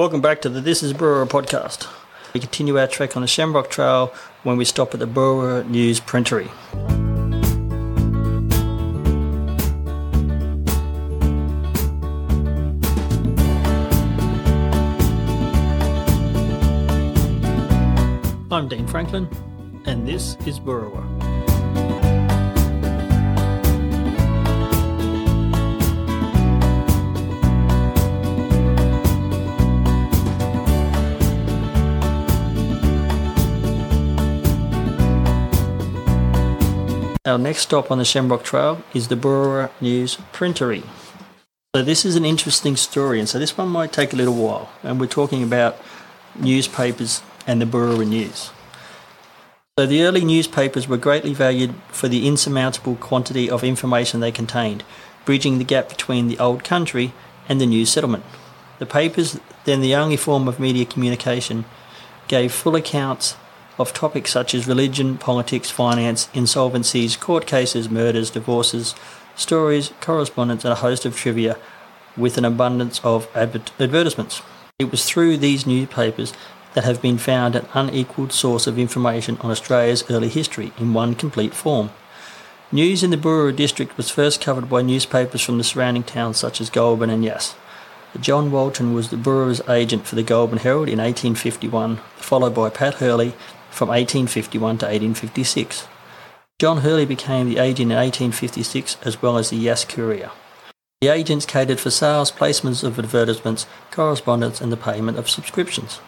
Welcome back to the This is Boorowa podcast. We continue our trek on the Shamrock Trail when we stop at the Boorowa News Printery. I'm Dean Franklin, and this is Boorowa. Our next stop on the Shamrock Trail is the Boorowa News Printery. So this is an interesting story, and so this one might take a little while. And we're talking about newspapers and the Boorowa News. So the early newspapers were greatly valued for the insurmountable quantity of information they contained, bridging the gap between the old country and the new settlement. The papers, then the only form of media communication, gave full accounts of topics such as religion, politics, finance, insolvencies, court cases, murders, divorces, stories, correspondence, and a host of trivia with an abundance of adver- advertisements. It was through these newspapers that have been found an unequalled source of information on Australia's early history in one complete form. News in the Boorowa district was first covered by newspapers from the surrounding towns such as Goulburn and Yass. John Walton was the Boorowa's agent for the Goulburn Herald in 1851, followed by Pat Hurley from 1851 to 1856. John Hurley became the agent in 1856 as well as the Yass Courier. The agents catered for sales, placements of advertisements, correspondence, and the payment of subscriptions.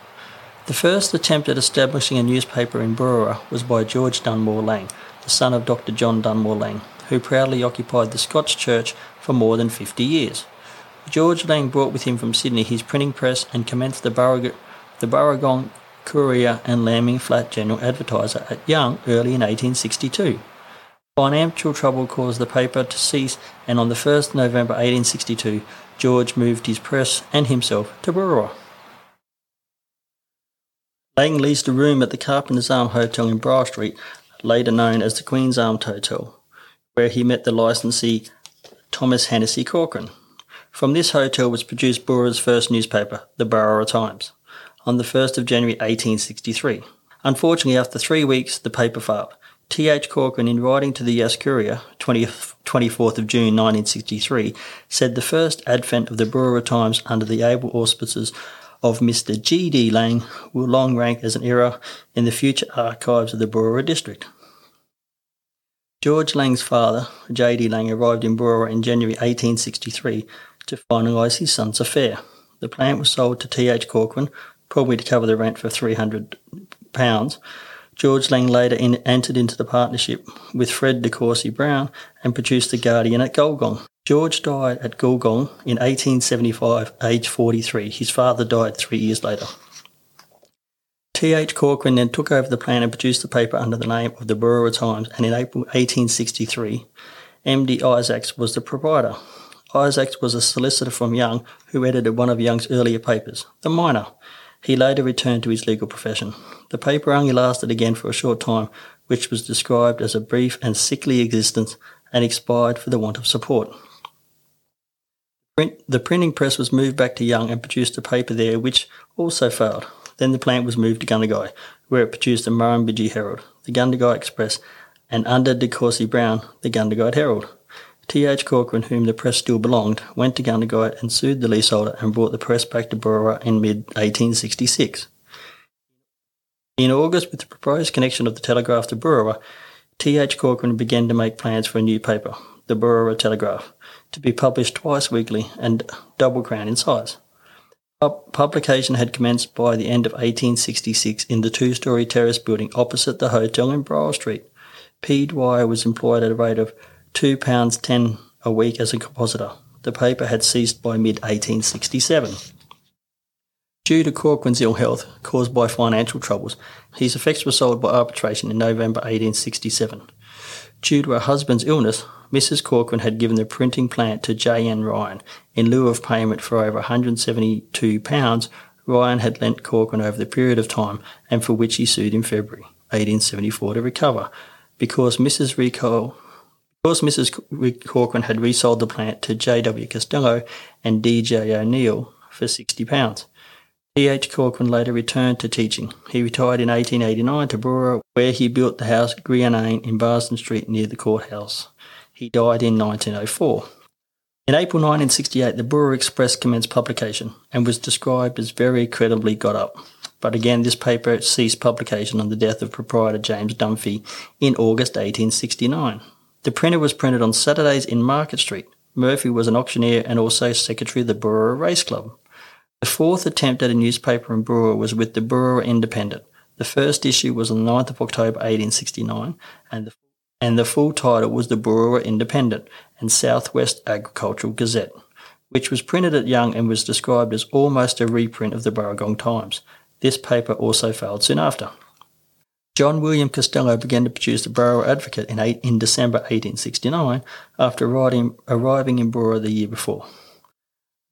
The first attempt at establishing a newspaper in Boorowa was by George Dunmore Lang, the son of Dr. John Dunmore Lang, who proudly occupied the Scotch Church for more than 50 years. George Lang brought with him from Sydney his printing press and commenced the Burrangong Courier and Lambing Flat General Advertiser at Young early in 1862. Financial trouble caused the paper to cease, and on the 1st November 1862, George moved his press and himself to Boorowa. Lang leased a room at the Carpenter's Arm Hotel in Bra Street, later known as the Queen's Arms Hotel, where he met the licensee Thomas Hennessy Corcoran. From this hotel was produced Boorowa's first newspaper, the Boorowa Times on the 1st of January 1863. Unfortunately, after three weeks, the paper failed. T.H. Corcoran, in writing to the Yass Courier, 20th, 24th of June 1963, said the first advent of the Boorowa Times under the able auspices of Mr. G.D. Lang will long rank as an era in the future archives of the Boorowa district. George Lang's father, J.D. Lang, arrived in Boorowa in January 1863 to finalise his son's affair. The plant was sold to T.H. Corcoran probably to cover the rent for £300. George Lang later in, entered into the partnership with Fred de Courcy Brown and produced The Guardian at Gulgong. George died at Gulgong in 1875, aged 43. His father died three years later. T.H. Corcoran then took over the plan and produced the paper under the name of the Boorowa Times, and in April 1863, M.D. Isaacs was the proprietor. Isaacs was a solicitor from Young who edited one of Young's earlier papers, The Miner, he later returned to his legal profession. The paper only lasted again for a short time, which was described as a brief and sickly existence and expired for the want of support. The printing press was moved back to Young and produced a paper there which also failed. Then the plant was moved to Gundagai, where it produced the Murrumbidgee Herald, the Gundagai Express, and under De Courcy Brown, the Gundagai Herald. T.H. Corcoran, whom the press still belonged, went to Gundagai and sued the leaseholder and brought the press back to Boorowa in mid-1866. In August, with the proposed connection of the Telegraph to Boorowa, T.H. Corcoran began to make plans for a new paper, the Boorowa Telegraph, to be published twice weekly and double crown in size. Publication had commenced by the end of 1866 in the two-storey terrace building opposite the hotel in Briar Street. P. Dwyer was employed at a rate of £2.10 a week as a compositor. The paper had ceased by mid 1867. Due to Corcoran's ill health, caused by financial troubles, his effects were sold by arbitration in November 1867. Due to her husband's illness, Mrs. Corcoran had given the printing plant to J.N. Ryan. In lieu of payment for over £172, Ryan had lent Corcoran over the period of time and for which he sued in February 1874 to recover. Because Mrs. Recoil because Mrs. Corcoran had resold the plant to J.W. Costello and D.J. O'Neill for £60. T.H. Corcoran later returned to teaching. He retired in 1889 to Boorowa, where he built the house Grianane in Barston Street near the courthouse. He died in 1904. In April 1968, the Boorowa Express commenced publication and was described as very credibly got up. But again, this paper ceased publication on the death of proprietor James Dunphy in August 1869. The printer was printed on Saturdays in Market Street. Murphy was an auctioneer and also secretary of the Boorowa Race Club. The fourth attempt at a newspaper in Boorowa was with the Boorowa Independent. The first issue was on the 9th of October 1869, and the, and the full title was the Boorowa Independent and Southwest Agricultural Gazette, which was printed at Young and was described as almost a reprint of the Burrangong Times. This paper also failed soon after. John William Costello began to produce the Boorowa Advocate in, eight, in December 1869 after arriving, arriving in Boorowa the year before.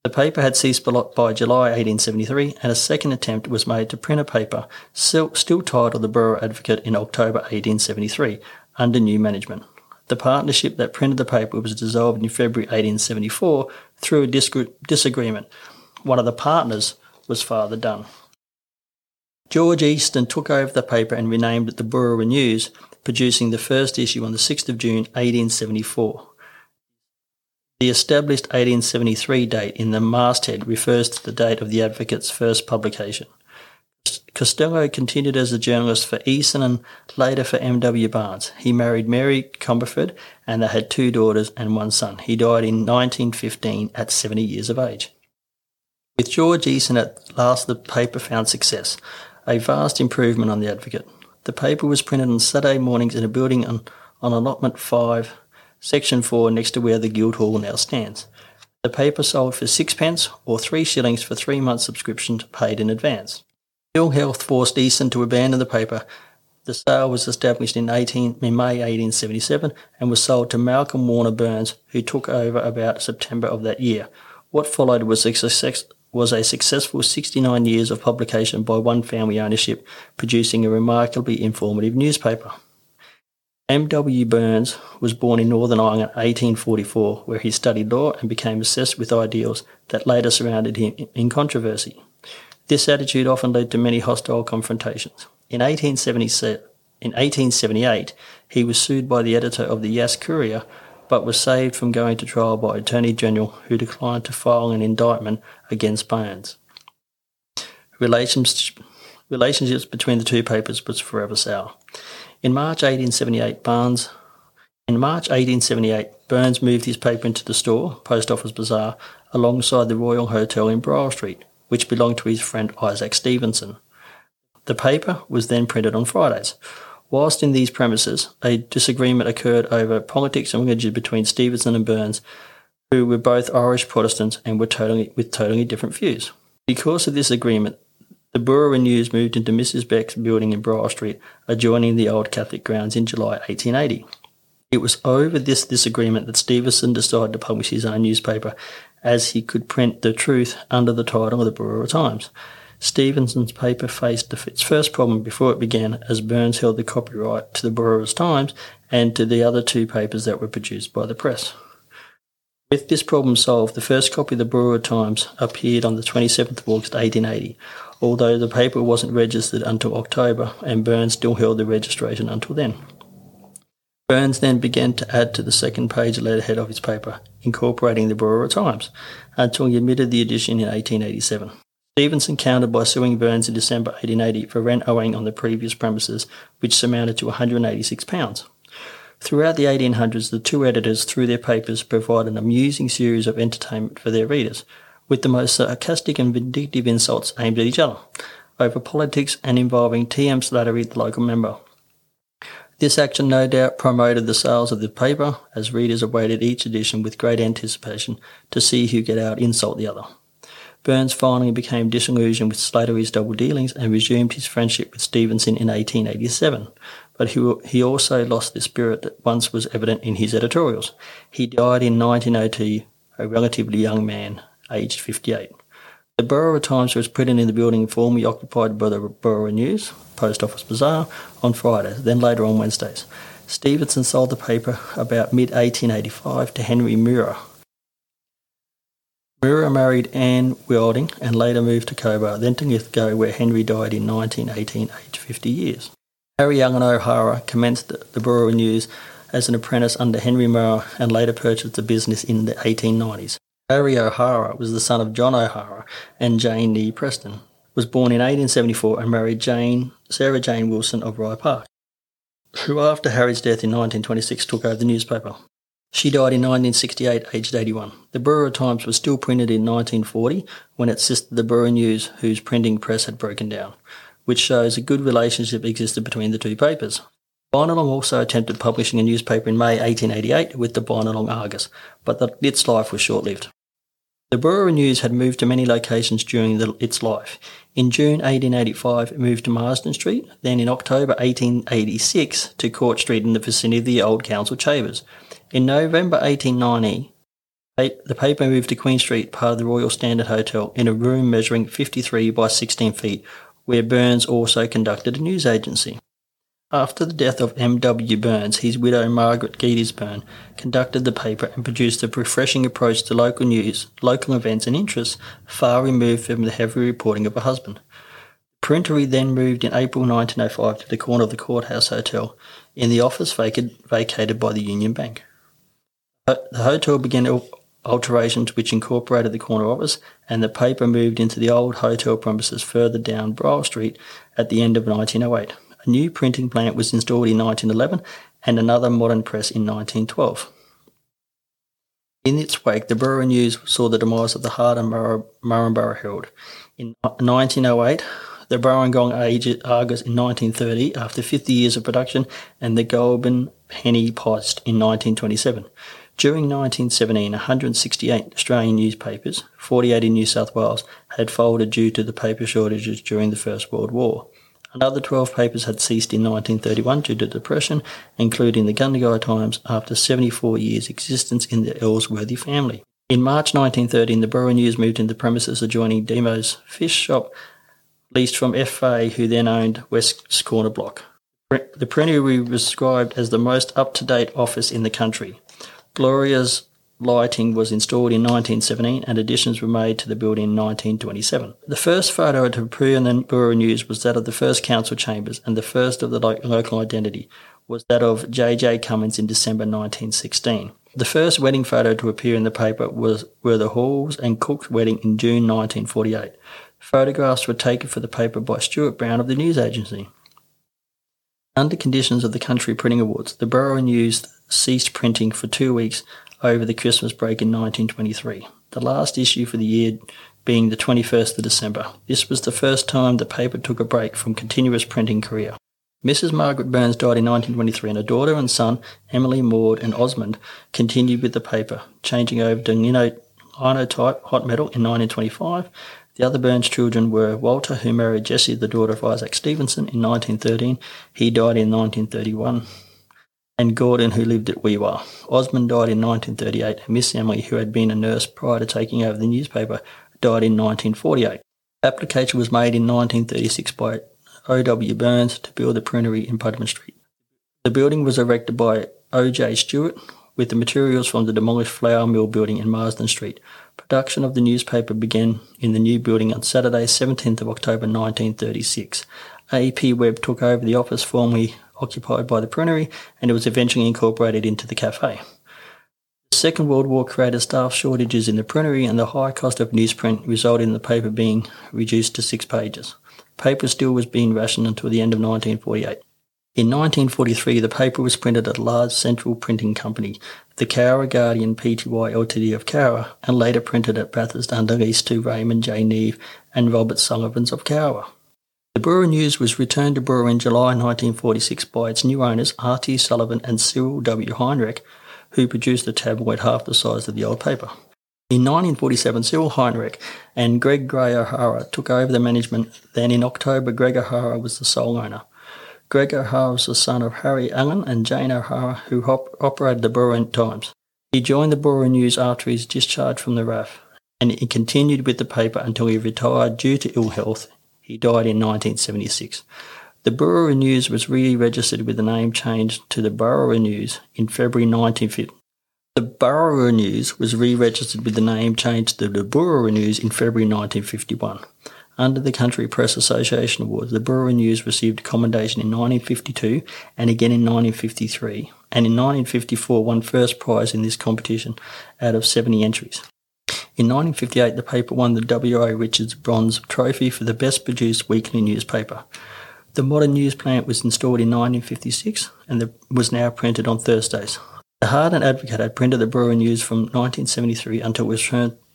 The paper had ceased by July 1873, and a second attempt was made to print a paper still, still titled the Boorowa Advocate in October 1873 under new management. The partnership that printed the paper was dissolved in February 1874 through a disagreement. One of the partners was Father Dunn. George Easton took over the paper and renamed it the Boorowa News, producing the first issue on the 6th of June 1874. The established 1873 date in the masthead refers to the date of the Advocate's first publication. Costello continued as a journalist for Easton and later for M.W. Barnes. He married Mary Comberford and they had two daughters and one son. He died in 1915 at 70 years of age. With George Easton at last the paper found success, a vast improvement on the Advocate. The paper was printed on Saturday mornings in a building on, on allotment 5 Section 4 next to where the Guildhall now stands. The paper sold for sixpence or three shillings for three months' subscription paid in advance. Ill health forced Easton to abandon the paper. The sale was established in, 18, in May 1877 and was sold to Malcolm Warner Burns, who took over about September of that year. What followed was a, success, was a successful 69 years of publication by one family ownership, producing a remarkably informative newspaper. M.W. Burns was born in Northern Ireland in 1844, where he studied law and became obsessed with ideals that later surrounded him in controversy. This attitude often led to many hostile confrontations. In 1878, he was sued by the editor of the Yass Courier, but was saved from going to trial by Attorney General, who declined to file an indictment against Barnes. Relations, relationships between the two papers was forever sour. In March 1878, Barnes in March 1878, Burns moved his paper into the store, Post Office Bazaar, alongside the Royal Hotel in Briar Street, which belonged to his friend Isaac Stevenson. The paper was then printed on Fridays. Whilst in these premises, a disagreement occurred over politics and religion between Stevenson and Burns, who were both Irish Protestants and were totally with totally different views. Because of this agreement, the Boorowa News moved into Mrs. Beck's building in Briar Street, adjoining the old Catholic grounds in July 1880. It was over this disagreement that Stevenson decided to publish his own newspaper, as he could print the truth under the title of the Boorowa Times. Stevenson's paper faced its first problem before it began, as Burns held the copyright to the Boorowa's Times and to the other two papers that were produced by the press. With this problem solved, the first copy of the Boorowa Times appeared on the 27th of August 1880, although the paper wasn't registered until October and Burns still held the registration until then. Burns then began to add to the second page letterhead of his paper, incorporating the Boorowa Times, until he omitted the edition in 1887. Stevenson countered by suing Burns in December 1880 for rent owing on the previous premises, which amounted to £186. Throughout the 1800s, the two editors, through their papers, provided an amusing series of entertainment for their readers, with the most sarcastic and vindictive insults aimed at each other, over politics and involving T.M. Slattery, the local member. This action no doubt promoted the sales of the paper, as readers awaited each edition with great anticipation to see who get out insult the other. Burns finally became disillusioned with Slattery's double dealings and resumed his friendship with Stevenson in 1887, but he, he also lost the spirit that once was evident in his editorials. He died in 1902, a relatively young man, aged 58. The Boorowa Times was printed in the building formerly occupied by the Boorowa News, Post Office Bazaar, on Fridays, then later on Wednesdays. Stevenson sold the paper about mid 1885 to Henry Muir. Mira married Anne Wilding and later moved to Cobar, then to Lithgow, where Henry died in 1918, aged 50 years. Harry Young and O'Hara commenced the Boorowa News as an apprentice under Henry Murrah and later purchased the business in the 1890s. Harry O'Hara was the son of John O'Hara and Jane Nee Preston. Was born in 1874 and married Jane Sarah Jane Wilson of Rye Park, who after Harry's death in 1926 took over the newspaper. She died in 1968, aged 81. The Boorowa Times was still printed in 1940 when it assisted the Boorowa News, whose printing press had broken down, which shows a good relationship existed between the two papers. Binalong also attempted publishing a newspaper in May 1888 with the Binalong Argus, but the, its life was short-lived. The Boorowa News had moved to many locations during the, its life. In June 1885, it moved to Marsden Street, then in October 1886 to Court Street in the vicinity of the old council chambers. In November 1890, the paper moved to Queen Street, part of the Royal Standard Hotel, in a room measuring 53 by 16 feet, where Burns also conducted a news agency. After the death of M.W. Burns, his widow Margaret Gettysburn conducted the paper and produced a refreshing approach to local news, local events and interests, far removed from the heavy reporting of her husband. Printery then moved in April 1905 to the corner of the Courthouse Hotel, in the office vacated by the Union Bank. The hotel began alterations which incorporated the corner office, and the paper moved into the old hotel premises further down Brial Street at the end of 1908. A new printing plant was installed in 1911 and another modern press in 1912. In its wake, the Boorowa News saw the demise of the Heart and Herald. In 1908, the Burrangong Argus in 1930 after 50 years of production, and the Goulburn Penny Post in 1927. During 1917, 168 Australian newspapers, 48 in New South Wales, had folded due to the paper shortages during the First World War. Another 12 papers had ceased in 1931 due to depression, including the Gundagai Times after 74 years' existence in the Ellsworthy family. In March 1913, the Boorowa News moved into premises adjoining Demo's fish shop, leased from FA, who then owned West's Corner Block. The Printery was described as the most up-to-date office in the country. Gloria's lighting was installed in 1917 and additions were made to the building in 1927. The first photo at Prue and then Boorowa News was that of the first council chambers and the first of the lo- local identity was that of J.J. Cummins in December 1916. The first wedding photo to appear in the paper was were the Halls and Cook's wedding in June 1948. Photographs were taken for the paper by Stuart Brown of the news agency. Under conditions of the Country Printing Awards, the Boorowa News ceased printing for two weeks over the Christmas break in 1923, the last issue for the year being the 21st of December. This was the first time the paper took a break from continuous printing career. Mrs. Margaret Burns died in 1923 and her daughter and son, Emily, Maud and Osmond, continued with the paper, changing over to linotype hot metal in 1925. The other Burns children were Walter, who married Jessie, the daughter of Isaac Stevenson, in 1913. He died in 1931 and Gordon, who lived at Wee Waa. Osmond died in 1938, and Miss Emily, who had been a nurse prior to taking over the newspaper, died in 1948. Application was made in 1936 by O.W. Burns to build the printery in Pudman Street. The building was erected by O.J. Stewart with the materials from the demolished flour mill building in Marsden Street. Production of the newspaper began in the new building on Saturday, 17th of October 1936. A.P. Webb took over the office formerly occupied by the printery, and it was eventually incorporated into the cafe. The Second World War created staff shortages in the printery, and the high cost of newsprint resulted in the paper being reduced to six pages. Paper still was being rationed until the end of 1948. In 1943, the paper was printed at a large central printing company, the Cowra Guardian Pty Ltd of Cowra, and later printed at Bathurst under lease to Raymond J. Neve and Robert Sullivans of Cowra. The Boorowa News was returned to Boorowa in July 1946 by its new owners R.T. Sullivan and Cyril W. Heinrich, who produced a tabloid half the size of the old paper. In 1947, Cyril Heinrich and Greg Gray O'Hara took over the management. Then in October, Greg O'Hara was the sole owner. Greg O'Hara was the son of Harry Allen and Jane O'Hara, who op- operated the Boorowa Times. He joined the Boorowa News after his discharge from the RAF, and he continued with the paper until he retired due to ill health he died in 1976. The Boorowa News was re-registered with the name changed to the Boorowa News in February 1950. The Boorowa News was re-registered with the name changed to the Boorowa News in February 1951. Under the Country Press Association Awards, the Boorowa News received commendation in 1952 and again in 1953, and in 1954 won first prize in this competition out of 70 entries. In 1958, the paper won the W.A. Richards Bronze Trophy for the best produced weekly newspaper. The modern news plant was installed in 1956 and was now printed on Thursdays. The Hardin Advocate had printed the Boorowa News from 1973 until it was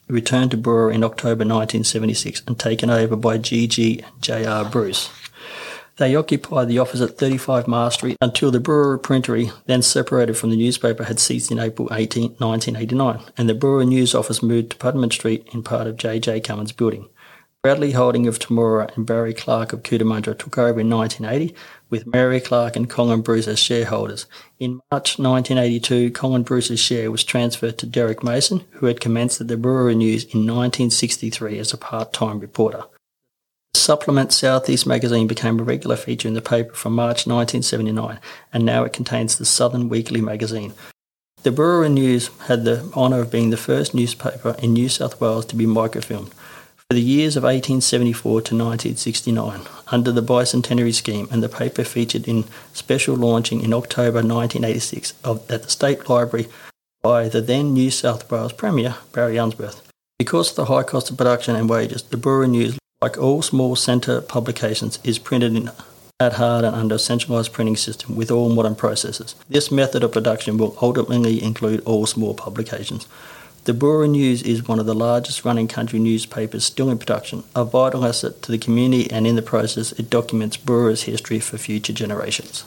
returned, to Boorowa in October 1976 and taken over by G.G. J.R. Bruce. They occupied the office at 35 Mars Street until the Boorowa Printery, then separated from the newspaper, had ceased in April 18, 1989, and the Boorowa News office moved to Pudman Street in part of J.J. Cummins building. Bradley Holding of Temora and Barry Clark of Cootamundra took over in 1980 with Mary Clark and Colin Bruce as shareholders. In March 1982, Colin Bruce's share was transferred to Derek Mason, who had commenced at the Boorowa News in 1963 as a part-time reporter. Supplement Southeast magazine became a regular feature in the paper from March 1979, and now it contains the Southern Weekly magazine. The Boorowa News had the honour of being the first newspaper in New South Wales to be microfilmed for the years of 1874 to 1969 under the bicentenary scheme and the paper featured in special launching in October 1986 of, at the State Library by the then New South Wales Premier Barry Unsworth. Because of the high cost of production and wages, the Boorowa News, like all small centre publications, is printed in at and under a centralised printing system with all modern processes. This method of production will ultimately include all small publications. The Boorowa News is one of the largest running country newspapers still in production, a vital asset to the community, and in the process, it documents Boorowa's history for future generations.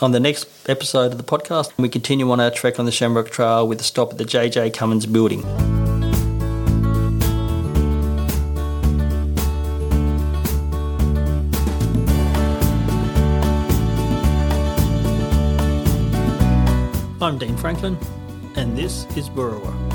On the next episode of the podcast, we continue on our trek on the Shamrock Trail with a stop at the JJ Cummins building. I'm Dean Franklin, and this is Boorowa.